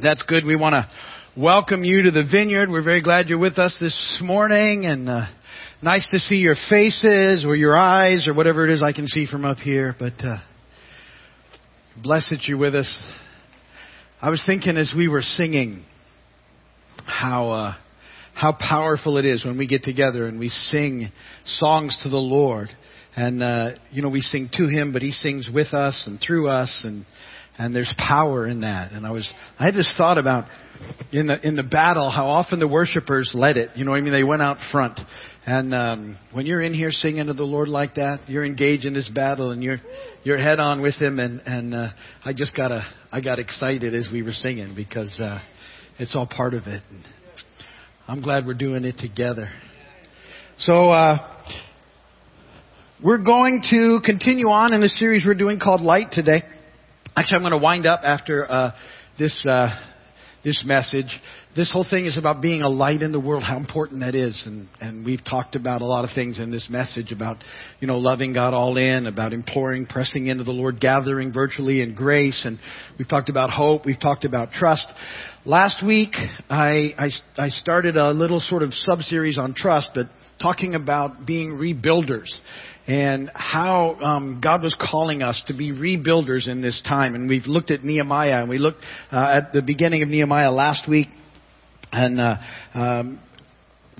That's good. We want to welcome you to the vineyard. We're very glad you're with us this morning and uh, nice to see your faces or your eyes or whatever it is I can see from up here. But uh, blessed you're with us. I was thinking as we were singing how uh, how powerful it is when we get together and we sing songs to the Lord. And uh, you know, we sing to Him, but He sings with us and through us, and and there's power in that. And I was, I had just thought about in the in the battle how often the worshipers led it. You know, what I mean, they went out front. And um, when you're in here singing to the Lord like that, you're engaged in this battle, and you're you're head on with Him. And and uh, I just got a I got excited as we were singing because uh, it's all part of it. And I'm glad we're doing it together. So. Uh, we're going to continue on in a series we're doing called Light today. Actually, I'm going to wind up after uh, this uh, this message. This whole thing is about being a light in the world, how important that is, and and we've talked about a lot of things in this message about you know loving God all in, about imploring, pressing into the Lord, gathering virtually in grace, and we've talked about hope, we've talked about trust. Last week, I I, I started a little sort of sub series on trust, but talking about being rebuilders and how um, God was calling us to be rebuilders in this time. And we've looked at Nehemiah, and we looked uh, at the beginning of Nehemiah last week, and uh, um,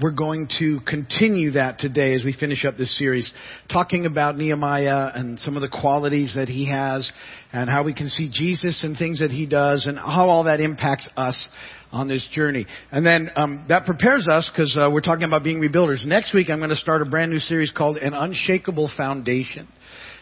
we're going to continue that today as we finish up this series, talking about Nehemiah and some of the qualities that he has, and how we can see Jesus and things that he does, and how all that impacts us on this journey. And then um, that prepares us because uh, we're talking about being rebuilders. Next week, I'm going to start a brand new series called An Unshakable Foundation.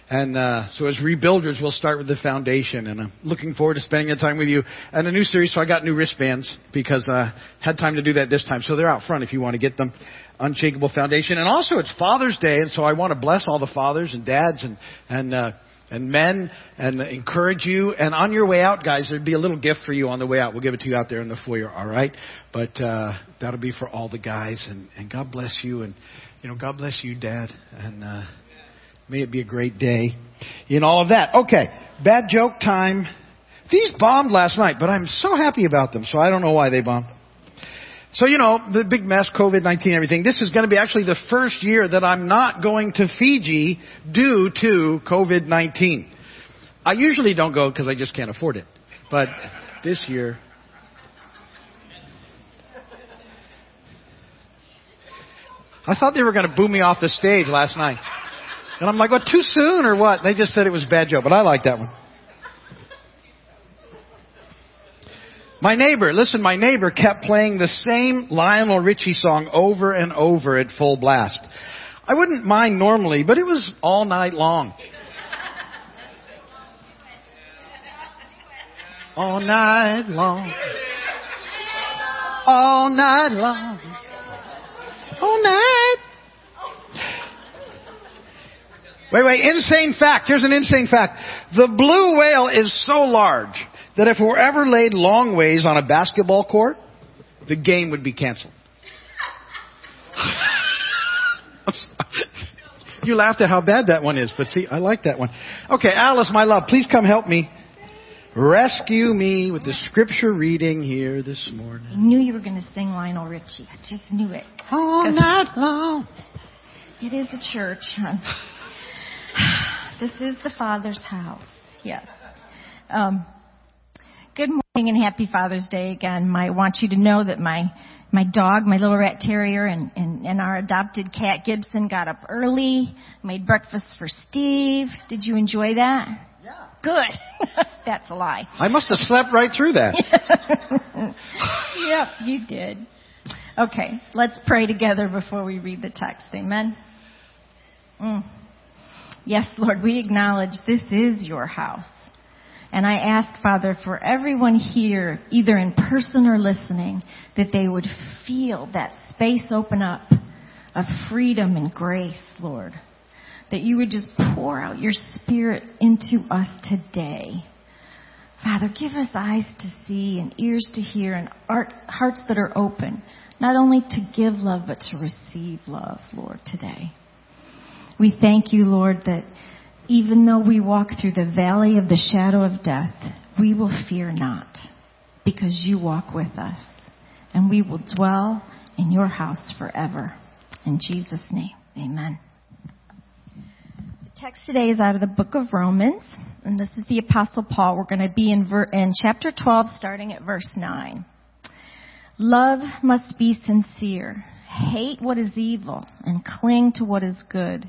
And uh, so as rebuilders, we'll start with the foundation, and I'm looking forward to spending the time with you. And a new series, so I got new wristbands because I uh, had time to do that this time. So they're out front if you want to get them. Unshakable Foundation, and also it's Father's Day, and so I want to bless all the fathers and dads and and uh, and men and encourage you. And on your way out, guys, there'd be a little gift for you on the way out. We'll give it to you out there in the foyer, all right? But uh, that'll be for all the guys. And, and God bless you. And, you know, God bless you, Dad. And uh, may it be a great day in all of that. Okay, bad joke time. These bombed last night, but I'm so happy about them, so I don't know why they bombed. So, you know, the big mess, COVID-19, everything. This is going to be actually the first year that I'm not going to Fiji due to COVID-19. I usually don't go because I just can't afford it. But this year, I thought they were going to boo me off the stage last night. And I'm like, what, too soon or what? They just said it was a bad joke, but I like that one. My neighbor, listen, my neighbor kept playing the same Lionel Richie song over and over at full blast. I wouldn't mind normally, but it was all night long. all night long. All night long. All night. Wait, wait, insane fact. Here's an insane fact. The blue whale is so large that if it were ever laid long ways on a basketball court, the game would be canceled. you laughed at how bad that one is, but see, I like that one. Okay, Alice, my love, please come help me. Rescue me with the scripture reading here this morning. I knew you were going to sing Lionel Richie. I just knew it. All night long. It is a church. this is the Father's house. Yes. Um, Good morning and happy Father's Day again. I want you to know that my my dog, my little rat terrier, and, and, and our adopted cat Gibson got up early, made breakfast for Steve. Did you enjoy that? Yeah. Good. That's a lie. I must have slept right through that. yep, you did. Okay, let's pray together before we read the text. Amen. Mm. Yes, Lord, we acknowledge this is your house. And I ask, Father, for everyone here, either in person or listening, that they would feel that space open up of freedom and grace, Lord. That you would just pour out your spirit into us today. Father, give us eyes to see and ears to hear and hearts that are open, not only to give love, but to receive love, Lord, today. We thank you, Lord, that even though we walk through the valley of the shadow of death, we will fear not, because you walk with us. And we will dwell in your house forever. In Jesus' name, amen. The text today is out of the book of Romans, and this is the Apostle Paul. We're going to be in, ver- in chapter 12, starting at verse 9. Love must be sincere. Hate what is evil and cling to what is good.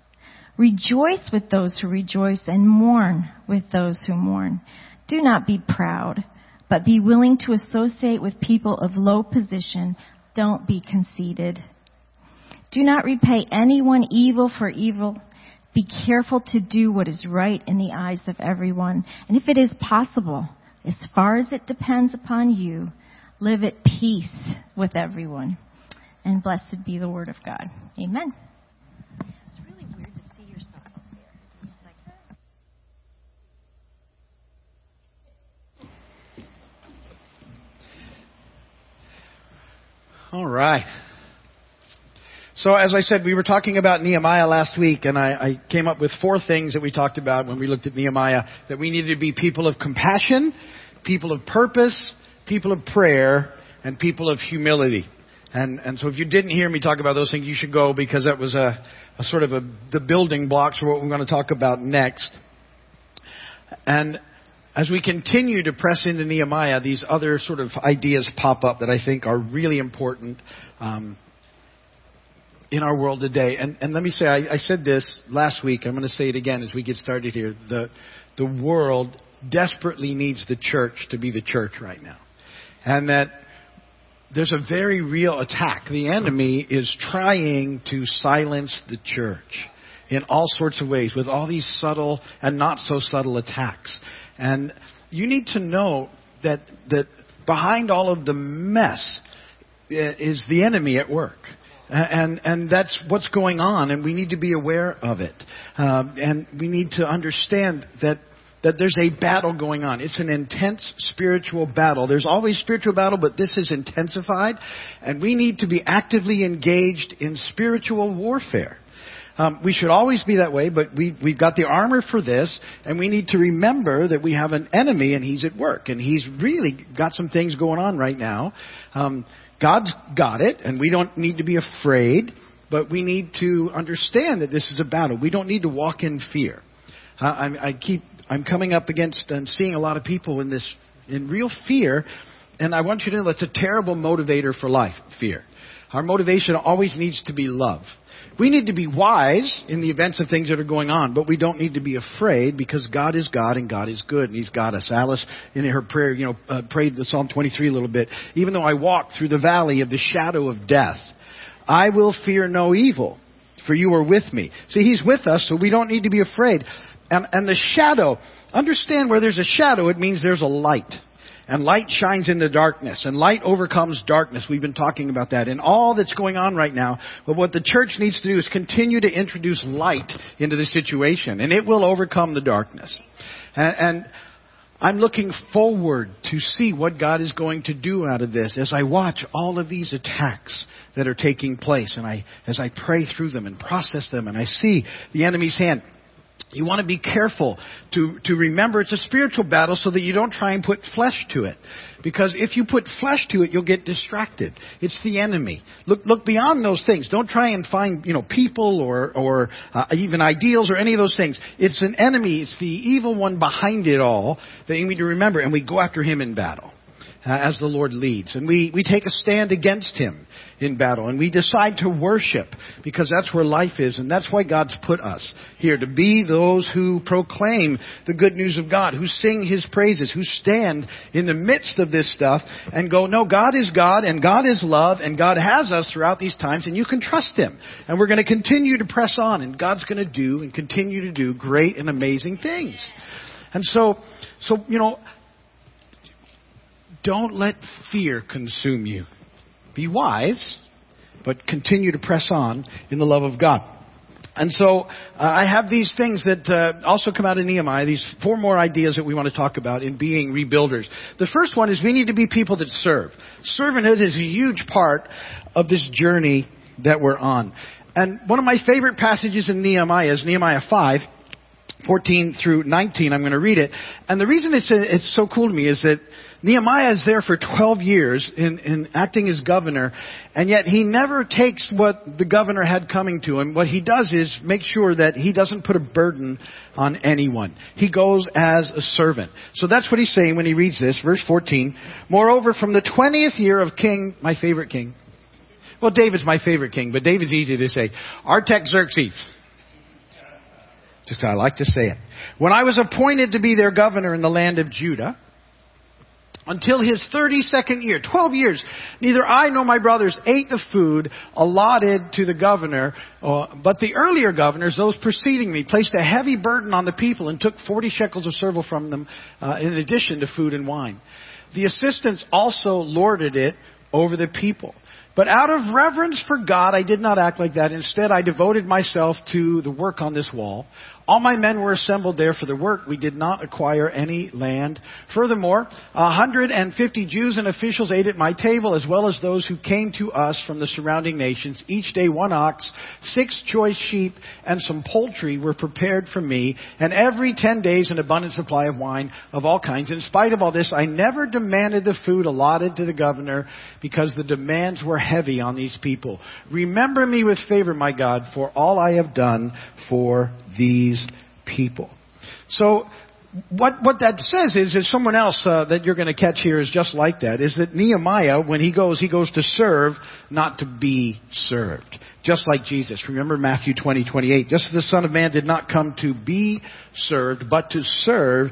Rejoice with those who rejoice and mourn with those who mourn. Do not be proud, but be willing to associate with people of low position. Don't be conceited. Do not repay anyone evil for evil. Be careful to do what is right in the eyes of everyone. And if it is possible, as far as it depends upon you, live at peace with everyone. And blessed be the word of God. Amen. It's really weird to see yourself up there. It's like, All right. So as I said, we were talking about Nehemiah last week, and I, I, came up with four things that we talked about when we looked at Nehemiah. That we needed to be people of compassion, people of purpose, people of prayer, and people of humility. And, and so if you didn't hear me talk about those things, you should go because that was a, a sort of a, the building blocks for what we're going to talk about next. And as we continue to press into Nehemiah, these other sort of ideas pop up that I think are really important um, in our world today. And, and let me say, I, I said this last week. I'm going to say it again as we get started here. The, the world desperately needs the church to be the church right now. And that there's a very real attack. The enemy is trying to silence the church in all sorts of ways with all these subtle and not so subtle attacks. And you need to know that, that behind all of the mess is the enemy at work. And, and that's what's going on, and we need to be aware of it. Um, and we need to understand that that there's a battle going on. It's an intense spiritual battle. There's always spiritual battle, but this is intensified, and we need to be actively engaged in spiritual warfare. Um, we should always be that way, but we, we've got the armor for this, and we need to remember that we have an enemy and he's at work, and he's really got some things going on right now. Um, God's got it, and we don't need to be afraid, but we need to understand that this is a battle. We don't need to walk in fear. Uh, I, I keep I'm coming up against and seeing a lot of people in this in real fear, and I want you to know that's a terrible motivator for life. Fear. Our motivation always needs to be love. We need to be wise in the events of things that are going on, but we don't need to be afraid because God is God and God is good and He's got us. Alice, in her prayer, you know, uh, prayed the Psalm 23 a little bit. Even though I walk through the valley of the shadow of death, I will fear no evil, for you are with me. See, He's with us, so we don't need to be afraid. And, and the shadow, understand where there's a shadow, it means there's a light. And light shines in the darkness, and light overcomes darkness. We've been talking about that and all that's going on right now. But what the church needs to do is continue to introduce light into the situation, and it will overcome the darkness. And, and I'm looking forward to see what God is going to do out of this as I watch all of these attacks that are taking place, and I as I pray through them and process them, and I see the enemy's hand you want to be careful to, to remember it's a spiritual battle so that you don't try and put flesh to it. Because if you put flesh to it, you'll get distracted. It's the enemy. Look, look beyond those things. Don't try and find, you know, people or, or uh, even ideals or any of those things. It's an enemy. It's the evil one behind it all that you need to remember. And we go after him in battle uh, as the Lord leads. And we, we take a stand against him in battle. And we decide to worship because that's where life is. And that's why God's put us here to be those who proclaim the good news of God, who sing his praises, who stand in the midst of this stuff and go, no, God is God and God is love and God has us throughout these times and you can trust him. And we're going to continue to press on and God's going to do and continue to do great and amazing things. And so, so, you know, don't let fear consume you. Be wise, but continue to press on in the love of God. And so uh, I have these things that uh, also come out of Nehemiah, these four more ideas that we want to talk about in being rebuilders. The first one is we need to be people that serve. Servanthood is a huge part of this journey that we're on. And one of my favorite passages in Nehemiah is Nehemiah 5, 14 through 19. I'm going to read it. And the reason it's, it's so cool to me is that Nehemiah is there for 12 years in, in acting as governor, and yet he never takes what the governor had coming to him. What he does is make sure that he doesn't put a burden on anyone. He goes as a servant. So that's what he's saying when he reads this, verse 14. Moreover, from the 20th year of King, my favorite king, well, David's my favorite king, but David's easy to say. Artaxerxes. Just I like to say it. When I was appointed to be their governor in the land of Judah, until his 32nd year, 12 years, neither I nor my brothers ate the food allotted to the governor, uh, but the earlier governors, those preceding me, placed a heavy burden on the people and took 40 shekels of silver from them uh, in addition to food and wine. The assistants also lorded it over the people. But out of reverence for God, I did not act like that. Instead, I devoted myself to the work on this wall. All my men were assembled there for the work. We did not acquire any land. Furthermore, 150 Jews and officials ate at my table, as well as those who came to us from the surrounding nations. Each day one ox, six choice sheep, and some poultry were prepared for me, and every ten days an abundant supply of wine of all kinds. In spite of all this, I never demanded the food allotted to the governor, because the demands were heavy on these people. Remember me with favor, my God, for all I have done for these people. So what what that says is is someone else uh, that you're going to catch here is just like that. Is that Nehemiah when he goes he goes to serve, not to be served. Just like Jesus. Remember Matthew 20, 28. Just as the Son of Man did not come to be served, but to serve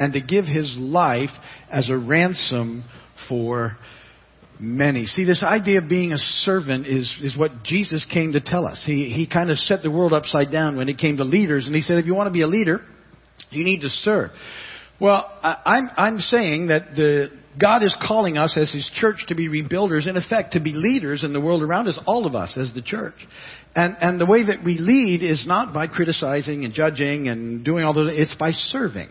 and to give his life as a ransom for many. See, this idea of being a servant is, is what Jesus came to tell us. He, he kind of set the world upside down when it came to leaders, and he said, if you want to be a leader, you need to serve. Well, I, I'm, I'm saying that the, God is calling us as His church to be rebuilders, in effect, to be leaders in the world around us, all of us as the church. And, and the way that we lead is not by criticizing and judging and doing all those, it's by serving.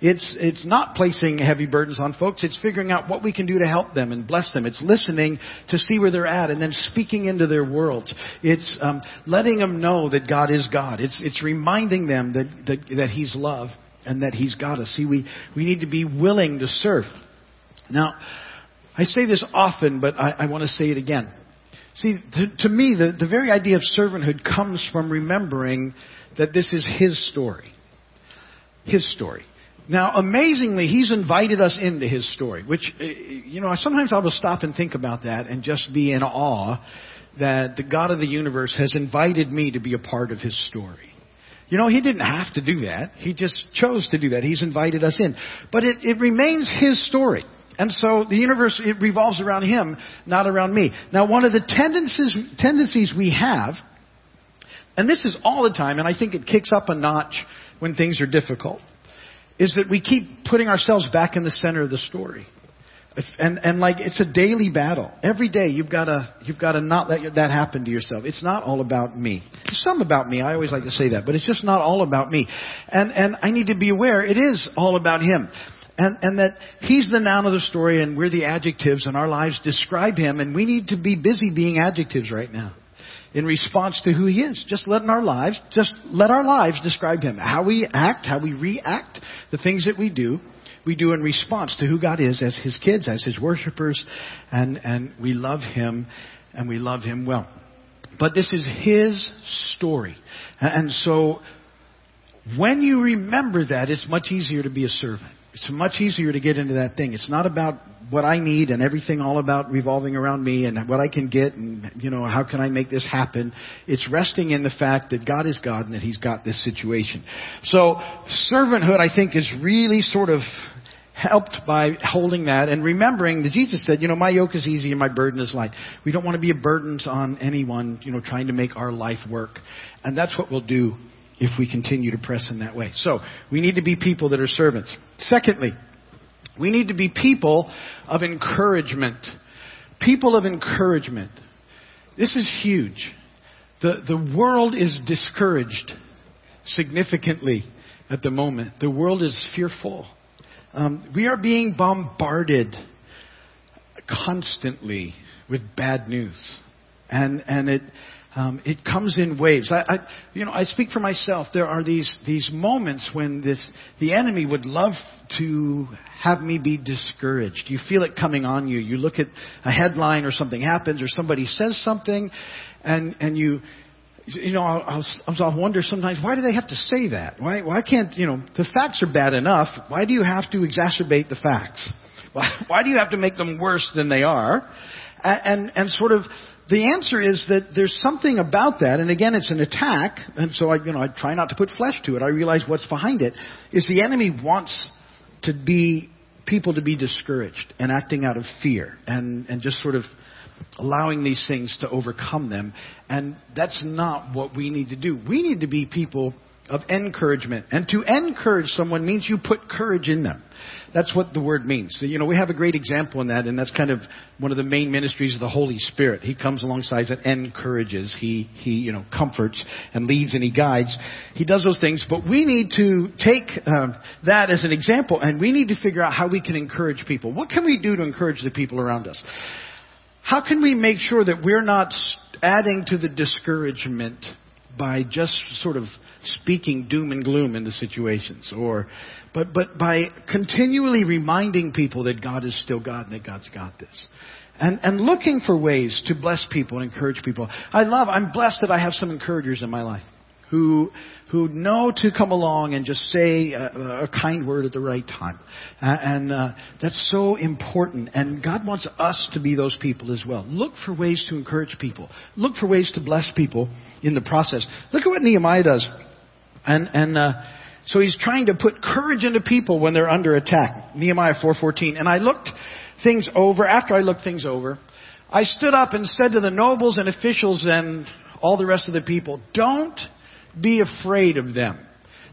It's, it's not placing heavy burdens on folks. It's figuring out what we can do to help them and bless them. It's listening to see where they're at and then speaking into their world. It's um, letting them know that God is God. It's, it's reminding them that, that, that He's love and that He's got us. See, we, we need to be willing to serve. Now, I say this often, but I, I want to say it again. See, to, to me, the, the very idea of servanthood comes from remembering that this is His story. His story. Now, amazingly, he's invited us into his story, which, uh, you know, sometimes I will stop and think about that and just be in awe that the God of the universe has invited me to be a part of his story. You know, he didn't have to do that. He just chose to do that. He's invited us in. But it, it remains his story. And so the universe, it revolves around him, not around me. Now, one of the tendencies, tendencies we have, and this is all the time, and I think it kicks up a notch when things are difficult, is that we keep putting ourselves back in the center of the story. And, and like, it's a daily battle. Every day you've gotta, you've gotta not let that happen to yourself. It's not all about me. It's some about me. I always like to say that, but it's just not all about me. And, and I need to be aware it is all about Him. And, and that He's the noun of the story and we're the adjectives and our lives describe Him and we need to be busy being adjectives right now in response to who he is. Just letting our lives, just let our lives describe him. How we act, how we react, the things that we do, we do in response to who God is as his kids, as his worshipers, and, and we love him and we love him well. But this is his story. And so when you remember that, it's much easier to be a servant. It's much easier to get into that thing. It's not about what I need and everything all about revolving around me and what I can get and, you know, how can I make this happen. It's resting in the fact that God is God and that He's got this situation. So, servanthood, I think, is really sort of helped by holding that and remembering that Jesus said, you know, my yoke is easy and my burden is light. We don't want to be a burden on anyone, you know, trying to make our life work. And that's what we'll do if we continue to press in that way. So, we need to be people that are servants. Secondly, We need to be people of encouragement. People of encouragement. This is huge. The, the world is discouraged significantly at the moment. The world is fearful. Um, we are being bombarded constantly with bad news. And, and it, um, it comes in waves. I, I, you know, I speak for myself. There are these these moments when this the enemy would love to have me be discouraged. You feel it coming on you. You look at a headline or something happens or somebody says something, and and you. You know, I'll, I'll, I'll wonder sometimes why do they have to say that? Why, why can't you know the facts are bad enough? Why do you have to exacerbate the facts? Why, why do you have to make them worse than they are? And, and, and sort of the answer is that there's something about that, and again, it's an attack, and so I, you know, I try not to put flesh to it. I realize what's behind it is the enemy wants to be people to be discouraged and acting out of fear and, and just sort of allowing these things to overcome them. And that's not what we need to do. We need to be people of encouragement. And to encourage someone means you put courage in them. That's what the word means. So, you know, we have a great example in that, and that's kind of one of the main ministries of the Holy Spirit. He comes alongside and encourages. He, he, you know, comforts and leads and he guides. He does those things, but we need to take um, that as an example, and we need to figure out how we can encourage people. What can we do to encourage the people around us? How can we make sure that we're not adding to the discouragement by just sort of speaking doom and gloom into situations or but but by continually reminding people that God is still God and that God's got this. And and looking for ways to bless people and encourage people. I love I'm blessed that I have some encouragers in my life who who know to come along and just say a, a kind word at the right time. And uh, that's so important. And God wants us to be those people as well. Look for ways to encourage people. Look for ways to bless people in the process. Look at what Nehemiah does. And and uh, so he's trying to put courage into people when they're under attack. Nehemiah 4:14. And I looked things over. After I looked things over, I stood up and said to the nobles and officials and all the rest of the people, "Don't." Be afraid of them.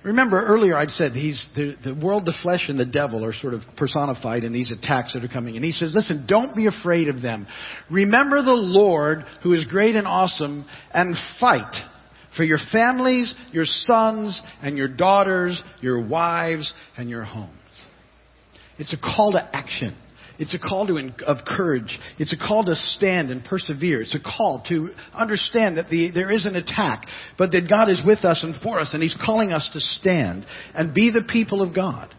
Remember earlier I'd said he's the, the world, the flesh, and the devil are sort of personified in these attacks that are coming. And he says, listen, don't be afraid of them. Remember the Lord who is great and awesome and fight for your families, your sons, and your daughters, your wives, and your homes. It's a call to action. It's a call to, of courage. It's a call to stand and persevere. It's a call to understand that the, there is an attack, but that God is with us and for us, and He's calling us to stand and be the people of God.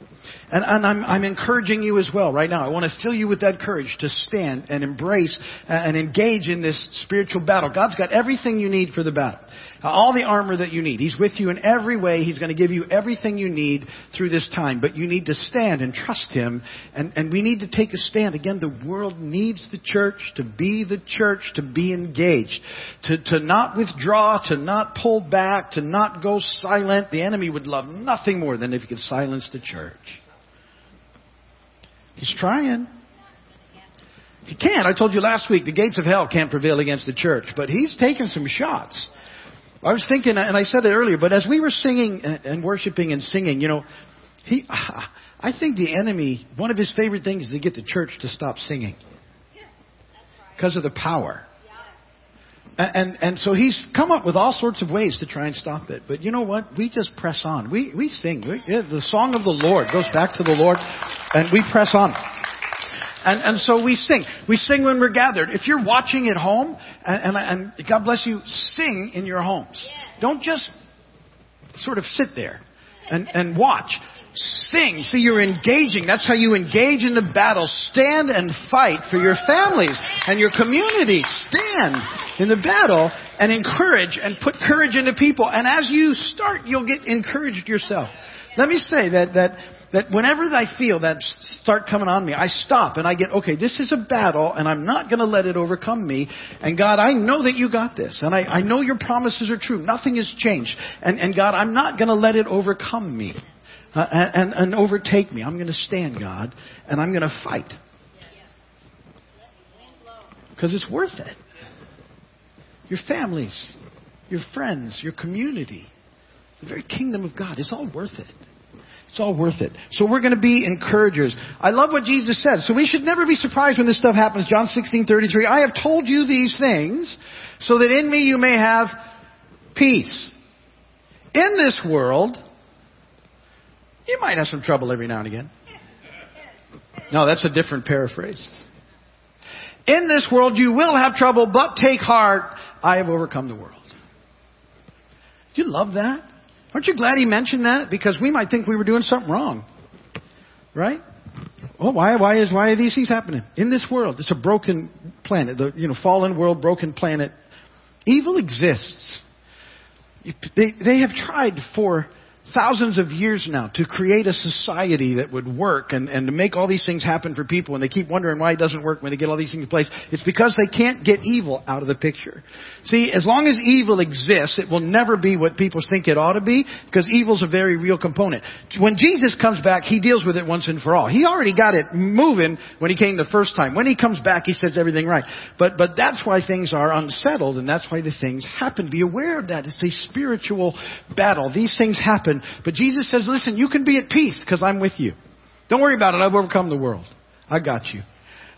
And, and I'm, I'm, encouraging you as well right now. I want to fill you with that courage to stand and embrace and engage in this spiritual battle. God's got everything you need for the battle. Uh, all the armor that you need. He's with you in every way. He's going to give you everything you need through this time. But you need to stand and trust Him. And, and we need to take a stand. Again, the world needs the church to be the church, to be engaged, to, to not withdraw, to not pull back, to not go silent. The enemy would love nothing more than if he could silence the church. He's trying. He can't. I told you last week the gates of hell can't prevail against the church, but he's taken some shots. I was thinking, and I said it earlier, but as we were singing and worshiping and singing, you know, he, I think the enemy, one of his favorite things is to get the church to stop singing because of the power. And, and so he's come up with all sorts of ways to try and stop it. But you know what? We just press on. We, we sing. We, the song of the Lord goes back to the Lord, and we press on. And, and so we sing. We sing when we're gathered. If you're watching at home, and, and, and God bless you, sing in your homes. Don't just sort of sit there and, and watch. Sing. See, you're engaging. That's how you engage in the battle. Stand and fight for your families and your community. Stand in the battle and encourage and put courage into people. And as you start, you'll get encouraged yourself. Let me say that, that that whenever I feel that start coming on me, I stop and I get, okay, this is a battle and I'm not going to let it overcome me. And God, I know that you got this. And I, I know your promises are true. Nothing has changed. And, and God, I'm not going to let it overcome me uh, and, and overtake me. I'm going to stand, God, and I'm going to fight. Because it's worth it. Your families, your friends, your community, the very kingdom of God, it's all worth it. It's all worth it. So we're going to be encouragers. I love what Jesus said. So we should never be surprised when this stuff happens. John 16, 33. I have told you these things so that in me you may have peace. In this world, you might have some trouble every now and again. No, that's a different paraphrase. In this world you will have trouble, but take heart. I have overcome the world. Do you love that? Aren't you glad he mentioned that? Because we might think we were doing something wrong. Right? Well, why, why is, why are these things happening? In this world, it's a broken planet, the, you know, fallen world, broken planet. Evil exists. They, they have tried for thousands of years now to create a society that would work and, and to make all these things happen for people and they keep wondering why it doesn't work when they get all these things in place. It's because they can't get evil out of the picture. See, as long as evil exists, it will never be what people think it ought to be because evil's a very real component. When Jesus comes back, he deals with it once and for all. He already got it moving when he came the first time. When he comes back, he sets everything right. But, but that's why things are unsettled and that's why the things happen. Be aware of that. It's a spiritual battle. These things happen but Jesus says, listen, you can be at peace because I'm with you. Don't worry about it. I've overcome the world. I got you.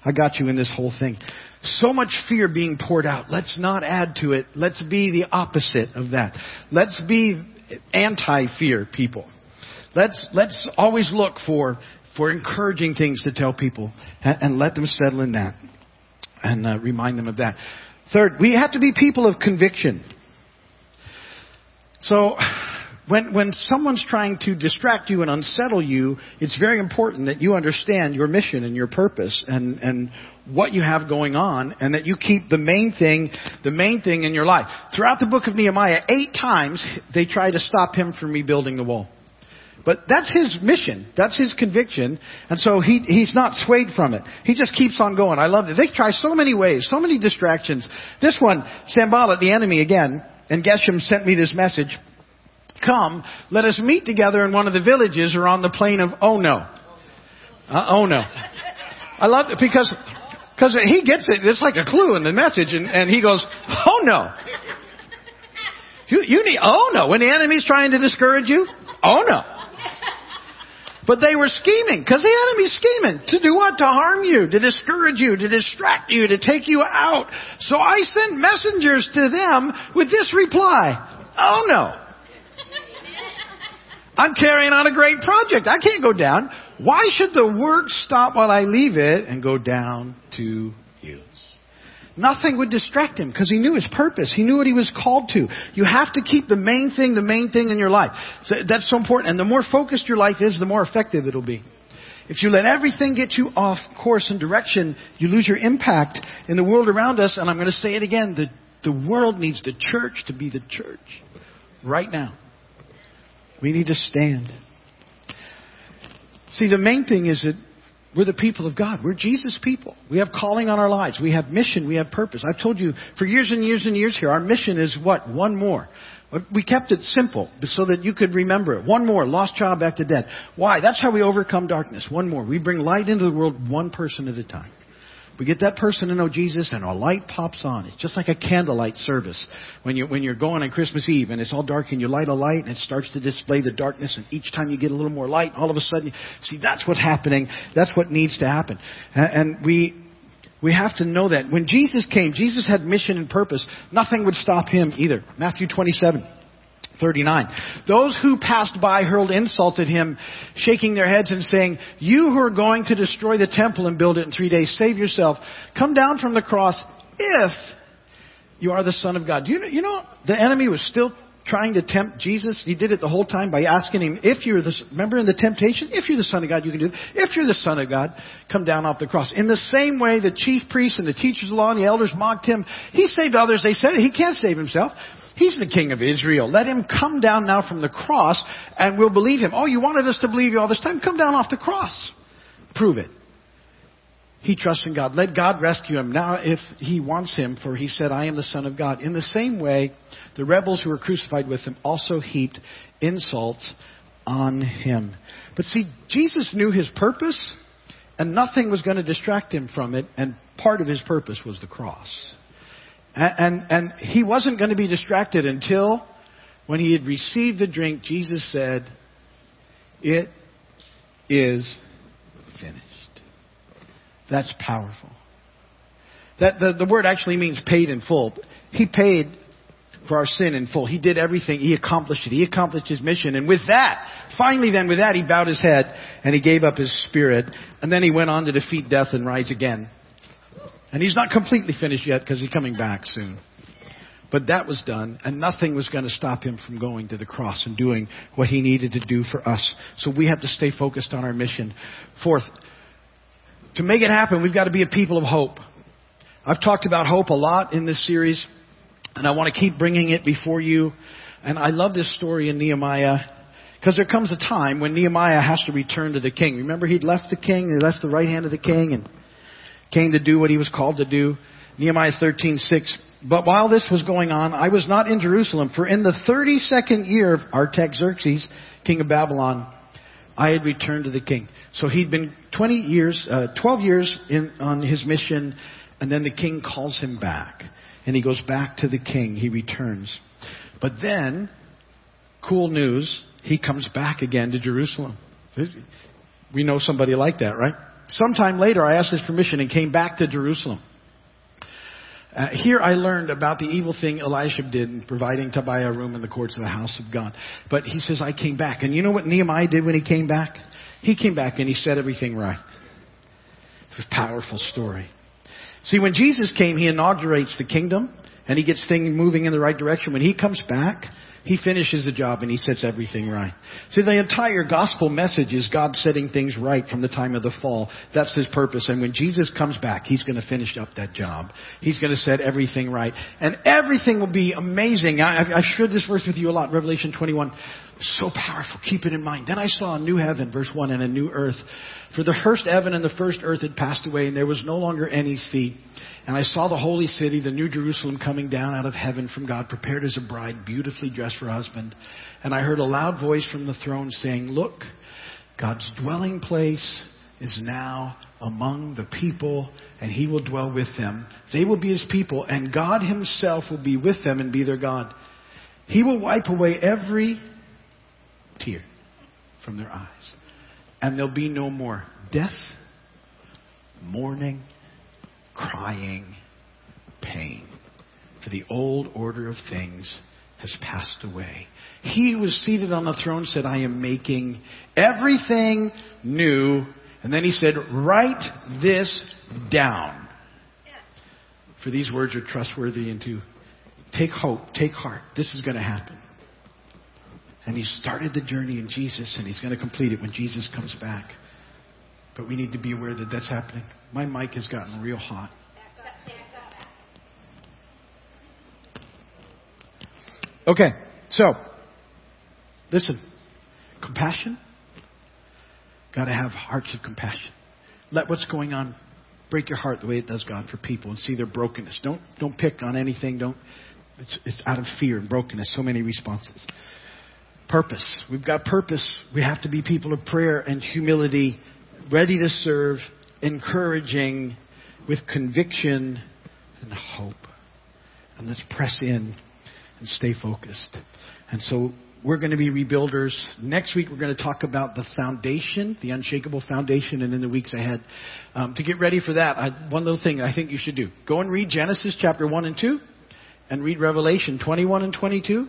I got you in this whole thing. So much fear being poured out. Let's not add to it. Let's be the opposite of that. Let's be anti-fear people. Let's, let's always look for, for encouraging things to tell people and, and let them settle in that and uh, remind them of that. Third, we have to be people of conviction. So, when, when someone's trying to distract you and unsettle you, it's very important that you understand your mission and your purpose and, and what you have going on and that you keep the main thing, the main thing in your life. Throughout the book of Nehemiah, eight times they try to stop him from rebuilding the wall. But that's his mission. That's his conviction. And so he, he's not swayed from it. He just keeps on going. I love it. They try so many ways, so many distractions. This one, Sanballat, the enemy again, and Geshem sent me this message. Come, let us meet together in one of the villages or on the plain of Oh no. Uh, no! I love it because because he gets it. It's like a clue in the message, and, and he goes, "Oh no." You, you need, oh no, when the enemy's trying to discourage you, oh no. But they were scheming, because the enemy's scheming. To do what? To harm you, to discourage you, to distract you, to take you out. So I sent messengers to them with this reply. Oh no. I'm carrying on a great project. I can't go down. Why should the work stop while I leave it and go down to you? Nothing would distract him because he knew his purpose. He knew what he was called to. You have to keep the main thing the main thing in your life. So that's so important. And the more focused your life is, the more effective it'll be. If you let everything get you off course and direction, you lose your impact in the world around us. And I'm going to say it again. The, the world needs the church to be the church right now. We need to stand. See, the main thing is that we're the people of God. We're Jesus people. We have calling on our lives. We have mission. We have purpose. I've told you for years and years and years here, our mission is what? One more. We kept it simple so that you could remember it. One more, lost child back to dead. Why? That's how we overcome darkness. One more. We bring light into the world one person at a time. We get that person to know Jesus and a light pops on. It's just like a candlelight service. When you're, when you're going on Christmas Eve and it's all dark and you light a light and it starts to display the darkness and each time you get a little more light, all of a sudden, see, that's what's happening. That's what needs to happen. And we, we have to know that. When Jesus came, Jesus had mission and purpose. Nothing would stop him either. Matthew 27. 39. Those who passed by hurled insults at him, shaking their heads and saying, You who are going to destroy the temple and build it in three days, save yourself. Come down from the cross if you are the Son of God. You know, you know the enemy was still trying to tempt Jesus? He did it the whole time by asking him, if you're the, remember in the temptation? If you're the Son of God, you can do it. If you're the Son of God, come down off the cross. In the same way, the chief priests and the teachers of law and the elders mocked him. He saved others. They said he can't save himself. He's the king of Israel. Let him come down now from the cross and we'll believe him. Oh, you wanted us to believe you all this time? Come down off the cross. Prove it. He trusts in God. Let God rescue him now if he wants him, for he said, I am the Son of God. In the same way, the rebels who were crucified with him also heaped insults on him. But see, Jesus knew his purpose, and nothing was going to distract him from it, and part of his purpose was the cross. And, and, he wasn't going to be distracted until when he had received the drink, Jesus said, It is finished. That's powerful. That the, the word actually means paid in full. He paid for our sin in full. He did everything. He accomplished it. He accomplished his mission. And with that, finally then with that, he bowed his head and he gave up his spirit. And then he went on to defeat death and rise again. And he's not completely finished yet because he's coming back soon. But that was done, and nothing was going to stop him from going to the cross and doing what he needed to do for us. So we have to stay focused on our mission. Fourth, to make it happen, we've got to be a people of hope. I've talked about hope a lot in this series, and I want to keep bringing it before you. And I love this story in Nehemiah because there comes a time when Nehemiah has to return to the king. Remember, he'd left the king, he left the right hand of the king, and came to do what he was called to do. Nehemiah 13:6. But while this was going on, I was not in Jerusalem, for in the 32nd year of Artaxerxes, king of Babylon, I had returned to the king. So he'd been 20 years, uh, 12 years in, on his mission, and then the king calls him back. And he goes back to the king. He returns. But then, cool news, he comes back again to Jerusalem. We know somebody like that, right? Sometime later, I asked his permission and came back to Jerusalem. Uh, here I learned about the evil thing Elisha did in providing Tobiah a room in the courts of the house of God. But he says, I came back. And you know what Nehemiah did when he came back? He came back and he set everything right. It's a powerful story. See, when Jesus came, he inaugurates the kingdom and he gets things moving in the right direction. When he comes back, he finishes the job and he sets everything right. See, the entire gospel message is God setting things right from the time of the fall. That's his purpose. And when Jesus comes back, he's going to finish up that job. He's going to set everything right. And everything will be amazing. I, have shared this verse with you a lot, Revelation 21. So powerful. Keep it in mind. Then I saw a new heaven, verse 1, and a new earth. For the first heaven and the first earth had passed away, and there was no longer any sea. And I saw the holy city, the new Jerusalem, coming down out of heaven from God, prepared as a bride, beautifully dressed for her husband. And I heard a loud voice from the throne saying, Look, God's dwelling place is now among the people, and he will dwell with them. They will be his people, and God himself will be with them and be their God. He will wipe away every tear from their eyes. And there'll be no more death, mourning, crying, pain. For the old order of things has passed away. He who was seated on the throne said, I am making everything new. And then he said, write this down. For these words are trustworthy and to take hope, take heart. This is going to happen. And he started the journey in Jesus and he's going to complete it when Jesus comes back. But we need to be aware that that's happening. My mic has gotten real hot. Okay, so, listen. Compassion. Got to have hearts of compassion. Let what's going on break your heart the way it does God for people and see their brokenness. Don't, don't pick on anything. Don't, it's, it's out of fear and brokenness. So many responses. Purpose. We've got purpose. We have to be people of prayer and humility, ready to serve, encouraging, with conviction and hope. And let's press in and stay focused. And so we're going to be rebuilders. Next week, we're going to talk about the foundation, the unshakable foundation, and in the weeks ahead. Um, to get ready for that, I, one little thing I think you should do go and read Genesis chapter 1 and 2, and read Revelation 21 and 22.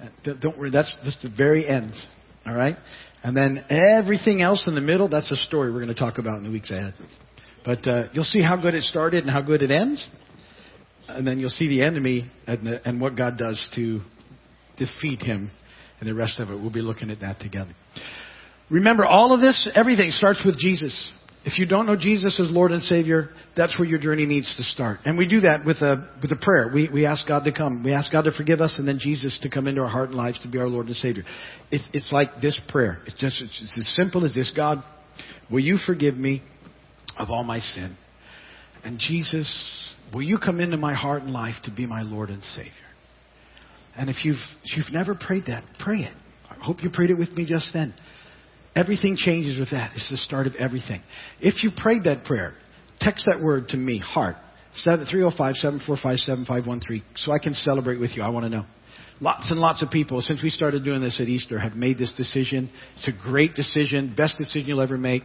Uh, don't worry, that's just the very ends. All right? And then everything else in the middle, that's a story we're going to talk about in the weeks ahead. But uh, you'll see how good it started and how good it ends. And then you'll see the enemy and, the, and what God does to defeat him. And the rest of it, we'll be looking at that together. Remember, all of this, everything starts with Jesus. If you don't know Jesus as Lord and Savior, that's where your journey needs to start. And we do that with a, with a prayer. We, we ask God to come. We ask God to forgive us and then Jesus to come into our heart and lives to be our Lord and Savior. It's, it's like this prayer. It's just, it's, it's as simple as this. God, will you forgive me of all my sin? And Jesus, will you come into my heart and life to be my Lord and Savior? And if you've, if you've never prayed that, pray it. I hope you prayed it with me just then. Everything changes with that. It's the start of everything. If you prayed that prayer, text that word to me, heart, 305 745 7513, so I can celebrate with you. I want to know. Lots and lots of people since we started doing this at Easter have made this decision. It's a great decision, best decision you'll ever make.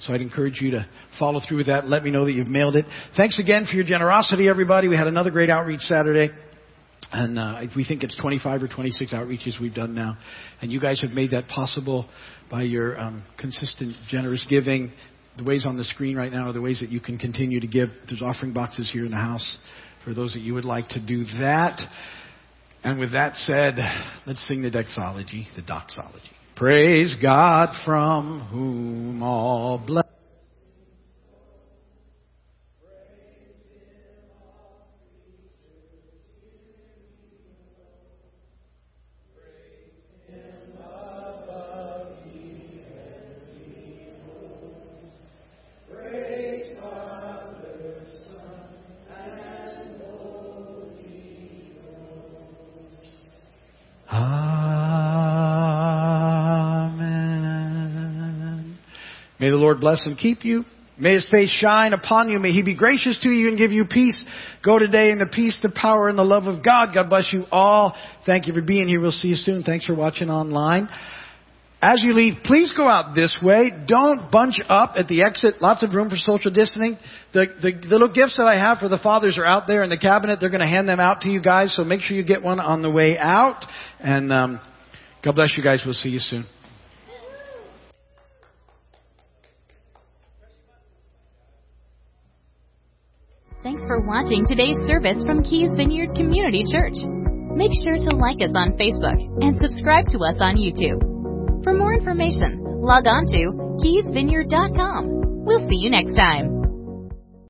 So I'd encourage you to follow through with that. Let me know that you've mailed it. Thanks again for your generosity, everybody. We had another great outreach Saturday. And uh, we think it's 25 or 26 outreaches we've done now. And you guys have made that possible by your um, consistent, generous giving. The ways on the screen right now are the ways that you can continue to give. There's offering boxes here in the house for those that you would like to do that. And with that said, let's sing the doxology, the doxology. Praise God from whom all blessings May the Lord bless and keep you. May His face shine upon you. May He be gracious to you and give you peace. Go today in the peace, the power, and the love of God. God bless you all. Thank you for being here. We'll see you soon. Thanks for watching online. As you leave, please go out this way. Don't bunch up at the exit. Lots of room for social distancing. The, the, little gifts that I have for the fathers are out there in the cabinet. They're going to hand them out to you guys, so make sure you get one on the way out. And um, God bless you guys. We'll see you soon. Thanks for watching today's service from Keys Vineyard Community Church. Make sure to like us on Facebook and subscribe to us on YouTube. For more information, log on to keysvineyard.com. We'll see you next time.